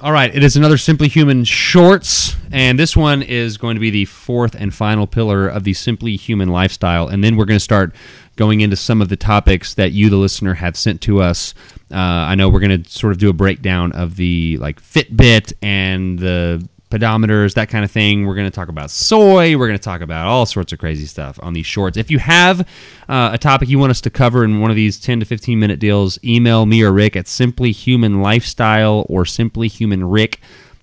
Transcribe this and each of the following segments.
All right, it is another Simply Human Shorts, and this one is going to be the fourth and final pillar of the Simply Human lifestyle. And then we're going to start going into some of the topics that you, the listener, have sent to us. Uh, I know we're going to sort of do a breakdown of the like Fitbit and the pedometers, that kind of thing. We're going to talk about soy. We're going to talk about all sorts of crazy stuff on these shorts. If you have uh, a topic you want us to cover in one of these 10 to 15 minute deals, email me or Rick at Simply Human Lifestyle or Simply Human Rick.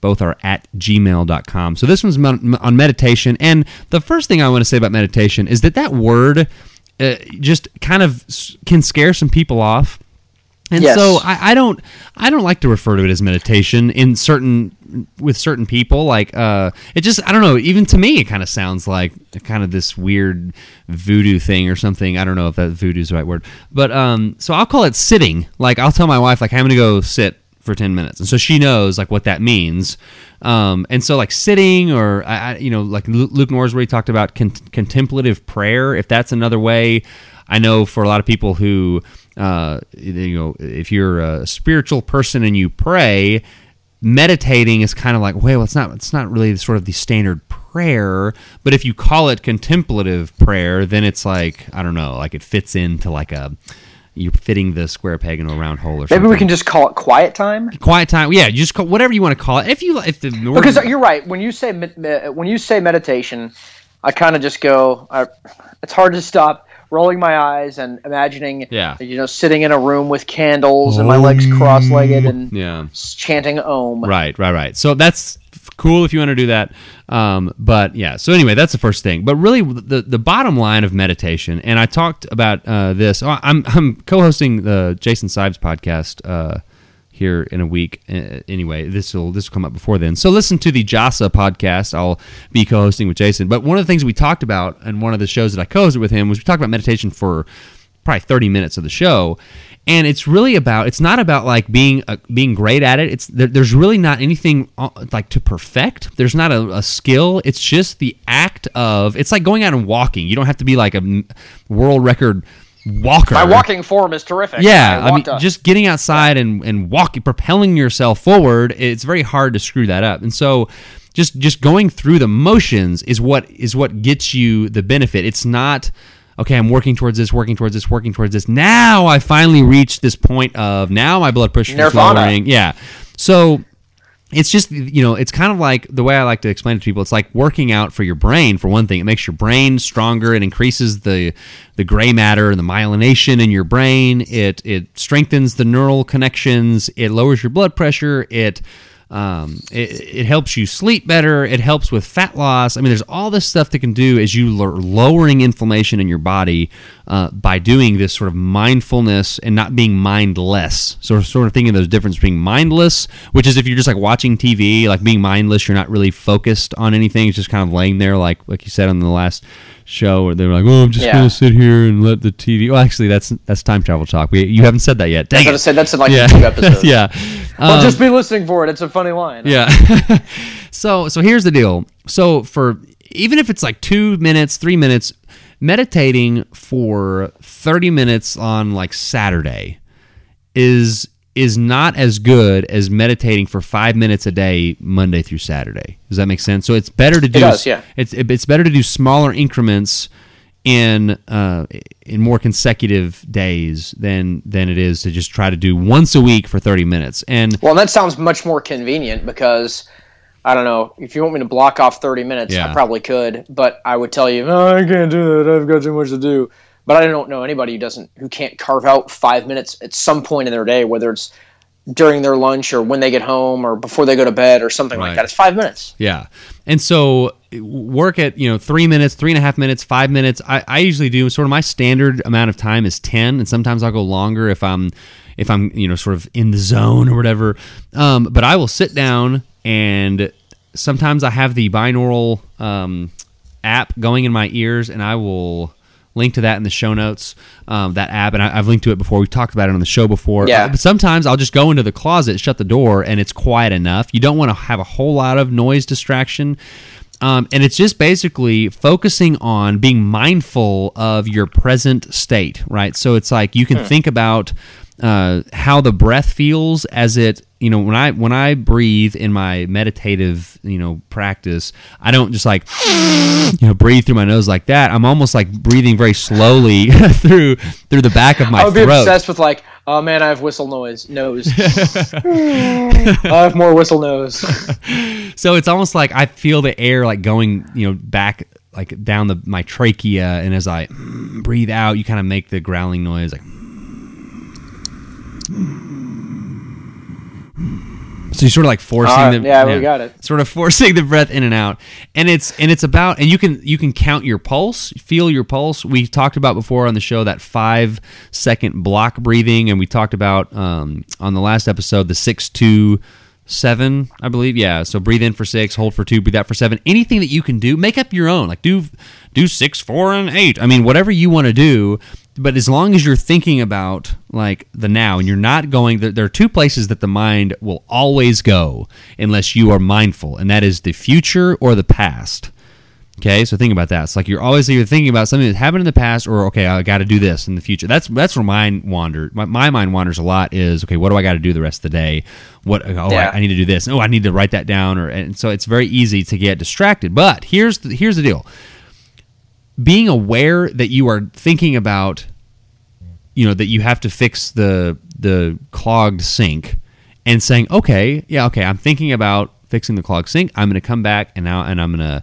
Both are at gmail.com. So this one's on meditation. And the first thing I want to say about meditation is that that word uh, just kind of can scare some people off and Yes. so I, I don't I don't like to refer to it as meditation in certain with certain people. Like uh it just I don't know, even to me it kind of sounds like kind of this weird voodoo thing or something. I don't know if that voodoo is the right word. But um so I'll call it sitting. Like I'll tell my wife like I'm gonna go sit for 10 minutes and so she knows like what that means um, and so like sitting or I, I- you know like Lu- luke norsworthy talked about con- contemplative prayer if that's another way i know for a lot of people who uh, you know if you're a spiritual person and you pray meditating is kind of like well it's not it's not really sort of the standard prayer but if you call it contemplative prayer then it's like i don't know like it fits into like a you're fitting the square peg into a round hole or something Maybe we can just call it quiet time. quiet time. Yeah, you just call whatever you want to call it. If you if the Because you're right. When you say when you say meditation, I kind of just go. I, it's hard to stop rolling my eyes and imagining. Yeah. You know, sitting in a room with candles and my legs cross-legged and yeah, chanting Om. right, right, right. So that's cool if you want to do that. Um, but yeah. So anyway, that's the first thing. But really, the the bottom line of meditation, and I talked about uh, this. oh, I'm I'm co-hosting the Jason Sibes podcast. Uh, here in a week. Uh, anyway, this will this will come up before then. So listen to the JASA podcast. I'll be co-hosting with Jason. But one of the things we talked about in one of the shows that I co-hosted with him was we talked about meditation for probably 30 minutes of the show. And it's really about it's not about like being uh, being great at it. It's there, there's really not anything uh, like to perfect. There's not a, a skill. It's just the act of it's like going out and walking. You don't have to be like a world record walker. My walking form is terrific. Yeah, I, mean, walked a- just getting outside and and walking, propelling yourself forward. It's very hard to screw that up, and so just just going through the motions is what is what gets you the benefit. It's not okay. I'm working towards this, working towards this, working towards this. Now I finally reached this point of now my blood pressure is lowering. Yeah, so it's just you know it's kind of like the way i like to explain it to people it's like working out for your brain for one thing. It makes your brain stronger it increases the the gray matter and the myelination in your brain it it strengthens the neural connections it lowers your blood pressure it um, it, it helps you sleep better. It helps with fat loss. I mean, there's all this stuff that can do as you are lowering inflammation in your body uh, by doing this sort of mindfulness and not being mindless. So, sort of thinking those difference between mindless, which is if you're just like watching TV, like being mindless, you're not really focused on anything. It's just kind of laying there, like like you said on the last show, where they were like, "Oh, I'm just Yeah. gonna sit here and let the TV." Well, actually, that's that's time travel talk. We, you haven't said that yet. I Dang was gonna say that's in like yeah, two episodes. yeah. Well, Um, just be listening for it. It's a funny line. yeah. so so here's the deal. So for even if it's like two minutes, three minutes, meditating for thirty minutes on like Saturday is is not as good as meditating for five minutes a day Monday through Saturday. Does that make sense? So it's better to do does, yeah. it's it's better to do smaller increments in uh, in more consecutive days than than it is to just try to do once a week for 30 minutes. And Well, that sounds much more convenient because I don't know if you want me to block off 30 minutes, Yeah. I probably could, but I would tell you, no, I can't do that. I've got too much to do. But I don't know anybody who doesn't who can't carve out five minutes at some point in their day, whether it's during their lunch or when they get home or before they go to bed or something Right. like that. It's five minutes. Yeah. And so work at, you know, three minutes, three and a half minutes, five minutes. I, I usually do sort of my standard amount of time is 10. And sometimes I'll go longer if I'm, if I'm, you know, sort of in the zone or whatever. Um, but I will sit down and sometimes I have the binaural um, app going in my ears and I will link to that in the show notes, um, that app. And I, I've linked to it before. We've talked about it on the show before. Yeah. Uh, but sometimes I'll just go into the closet, shut the door, and it's quiet enough. You don't want to have a whole lot of noise distraction. Um, and it's just basically focusing on being mindful of your present state, right? So it's like you can think about uh, how the breath feels as it you know when I when I breathe in my meditative you know practice, I don't just like you know breathe through my nose like that. I'm almost like breathing very slowly through through the back of my I would be throat. obsessed with like, oh man, I have whistle noise nose. I have more whistle nose. so it's almost like I feel the air like going, you know, back like down the my trachea, and as I mm, breathe out, you kind of make the growling noise, like. Mm. So you're sort of like forcing Ah, the yeah, we got it. Sort of forcing the breath in and out, and it's and it's about and you can you can count your pulse, feel your pulse. We talked about before on the show that five second block breathing, and we talked about um, on the last episode the six two seven, I believe. Yeah. So breathe in for six, hold for two, breathe out for seven. Anything that you can do, make up your own. Like do do six, four, and eight. I mean, whatever you want to do. But as long as you're thinking about like the now and you're not going, there there are two places that the mind will always go unless you are mindful, and that is the future or the past. Okay, so think about that. It's like you're always either thinking about something that's happened in the past, or okay, I got to do this in the future. That's that's where mine wander. My, my mind wanders a lot. Is okay, what do I got to do the rest of the day? What? Oh, Yeah. I, I need to do this. Oh, I need to write that down. Or and so it's very easy to get distracted. But here's the, here's the deal. Being aware that you are thinking about, you know, that you have to fix the the clogged sink, and saying, okay, yeah, okay, I'm thinking about fixing the clogged sink. I'm going to come back and now and I'm going to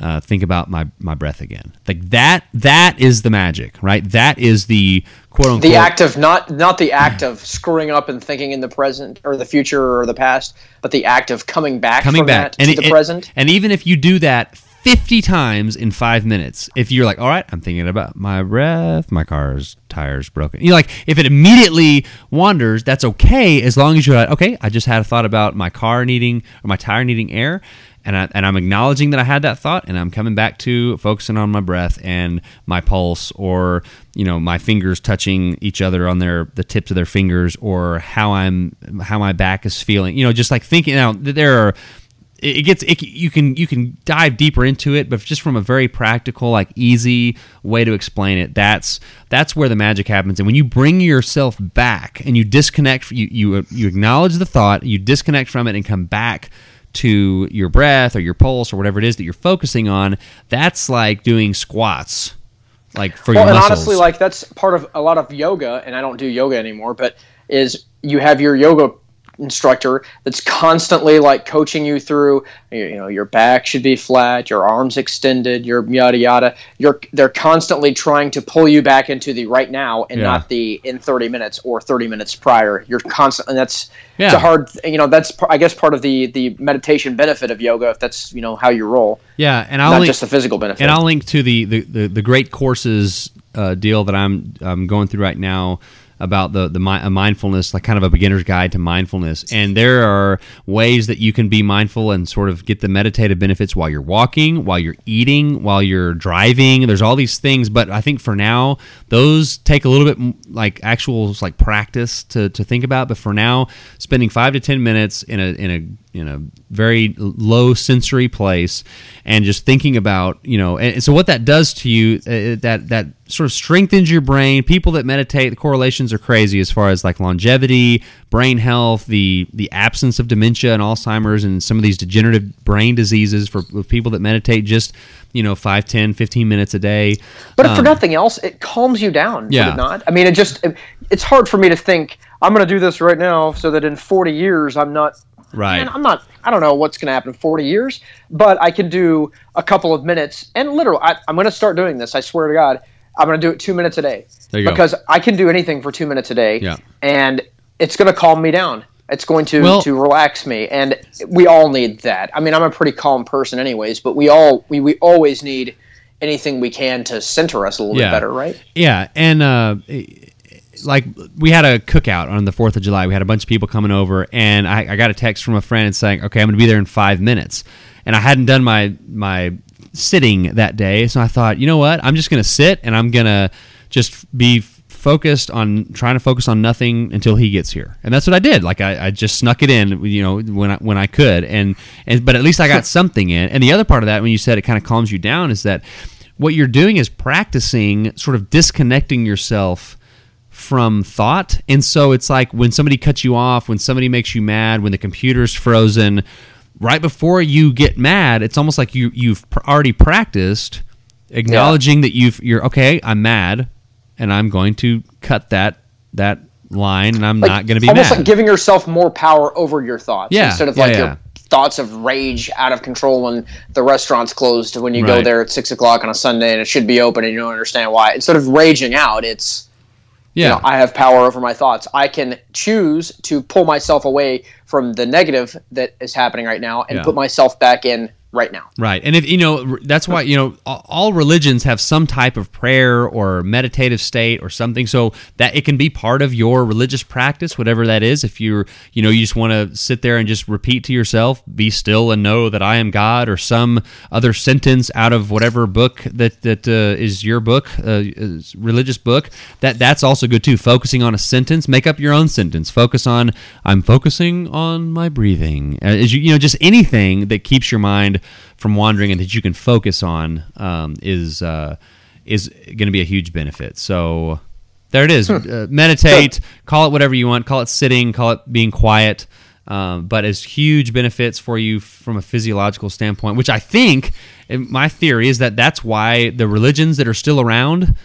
uh, think about my my breath again. Like that that is the magic, right? That is the quote unquote The act of not not the act of screwing up and thinking in the present or the future or the past, but the act of coming back coming from back that to it- the it- present. And even if you do that 50 times in five minutes, if you're like, all right, I'm thinking about my breath, my car's tires broken. You like if it immediately wanders, that's okay as long as you're like, okay, I just had a thought about my car needing or my tire needing air. And, I, and I'm acknowledging that I had that thought, and I'm coming back to focusing on my breath and my pulse, or you know my fingers touching each other on their the tips of their fingers, or how I'm how my back is feeling. You know, just like thinking. Now there are it gets it, you can you can dive deeper into it but just from a very practical like easy way to explain it that's that's where the magic happens. And when you bring yourself back and you disconnect you you you acknowledge the thought you disconnect from it and come back to your breath or your pulse or whatever it is that you're focusing on that's like doing squats like for Well, your and muscles. honestly, like that's part of a lot of yoga, and I don't do yoga anymore, but is you have your yoga instructor that's constantly like coaching you through you you know your back should be flat your arms extended your yada yada. You're they're constantly trying to pull you back into the right now and Yeah. not the in 30 minutes or 30 minutes prior. You're constant and that's it's a hard you know that's i guess part of the the meditation benefit of yoga if that's you know how you roll. Yeah and i'll not link, just the physical benefit. And I'll link to the the, the, the great courses uh, deal that I'm I'm going through right now about the the mindfulness, like kind of a beginner's guide to mindfulness. And there are ways that you can be mindful and sort of get the meditative benefits while you're walking, while you're eating, while you're driving. There's all these things, but I think for now those take a little bit like actual like practice to to think about. But for now, spending five to ten minutes in a in a in a very low sensory place and just thinking about you know and so what that does to you uh, that that sort of strengthens your brain people that meditate the correlations are crazy as far as like longevity brain health the the absence of dementia and alzheimer's and some of these degenerative brain diseases for people that meditate just you know 5 10 15 minutes a day But if for nothing else, it calms you down. Um, yeah. Not? I mean, it just it- it's hard for me to think I'm going to do this right now so that in 40 years I'm not. Right. Man, I'm not. I don't know what's going to happen in 40 years, but I can do a couple of minutes. And literally, I, I'm going to start doing this. I swear to God, I'm going to do it two minutes a day There you go. because I can do anything for two minutes a day. Yeah. And it's going to calm me down. It's going to Well- to relax me, and we all need that. I mean, I'm a pretty calm person, anyways, but we all we, we always need anything we can to center us a little Yeah. bit better, right? Yeah, and uh, like we had a cookout on the Fourth of July. We had a bunch of people coming over, and I, I got a text from a friend saying, "Okay, I'm going to be there in five minutes." And I hadn't done my my sitting that day, so I thought, you know what? I'm just going to sit, and I'm going to just be focused on trying to focus on nothing until he gets here and that's what i did like i, I just snuck it in you know when I, when i could and and but at least i got something in and the other part of that when you said it kind of calms you down is that what you're doing is practicing sort of disconnecting yourself from thought. And so it's like when somebody cuts you off, when somebody makes you mad, when the computer's frozen, right before you get mad, it's almost like you you've pr- already practiced acknowledging that you've you're okay, I'm mad and I'm going to cut that that line and I'm Like, not going to be almost mad. like giving yourself more power over your thoughts Yeah, instead of yeah, like yeah. your thoughts of rage out of control when the restaurant's closed when you go there at six o'clock on a Sunday and it should be open and you don't understand why. Instead of raging out, it's yeah. you know, I have power over my thoughts. I can choose to pull myself away from the negative that is happening right now and Yeah. put myself back in right now. Right. And if you know that's why you know all religions have some type of prayer or meditative state or something. So that it can be part of your religious practice whatever that is. If you're you know you just want to sit there and just repeat to yourself be still and know that I am God or some other sentence out of whatever book that that uh, is your book uh, is religious book that that's also good too. Focusing on a sentence make up your own sentence. Focus on I'm focusing on my breathing. Uh, as you you know just anything that keeps your mind from wandering and that you can focus on um, is uh, is going to be a huge benefit. So there it is. Uh, meditate. Call it whatever you want. Call it sitting. Call it being quiet. Um, but as huge benefits for you from a physiological standpoint, which I think, my theory is that that's why the religions that are still around,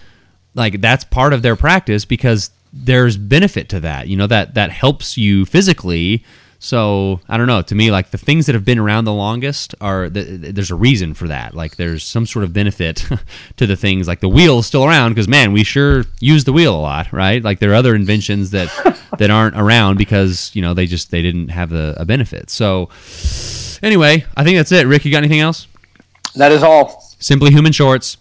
like that's part of their practice because there's benefit to that. You know that that helps you physically. So I don't know. To me, like the things that have been around the longest are th- th- there's a reason for that. Like there's some sort of benefit to the things. Like the wheel is still around because man, we sure use the wheel a lot, right? Like there are other inventions that that aren't around because you know they just they didn't have a, a benefit. So anyway, I think that's it. Rick, you got anything else? That is all. Simply Human Shorts.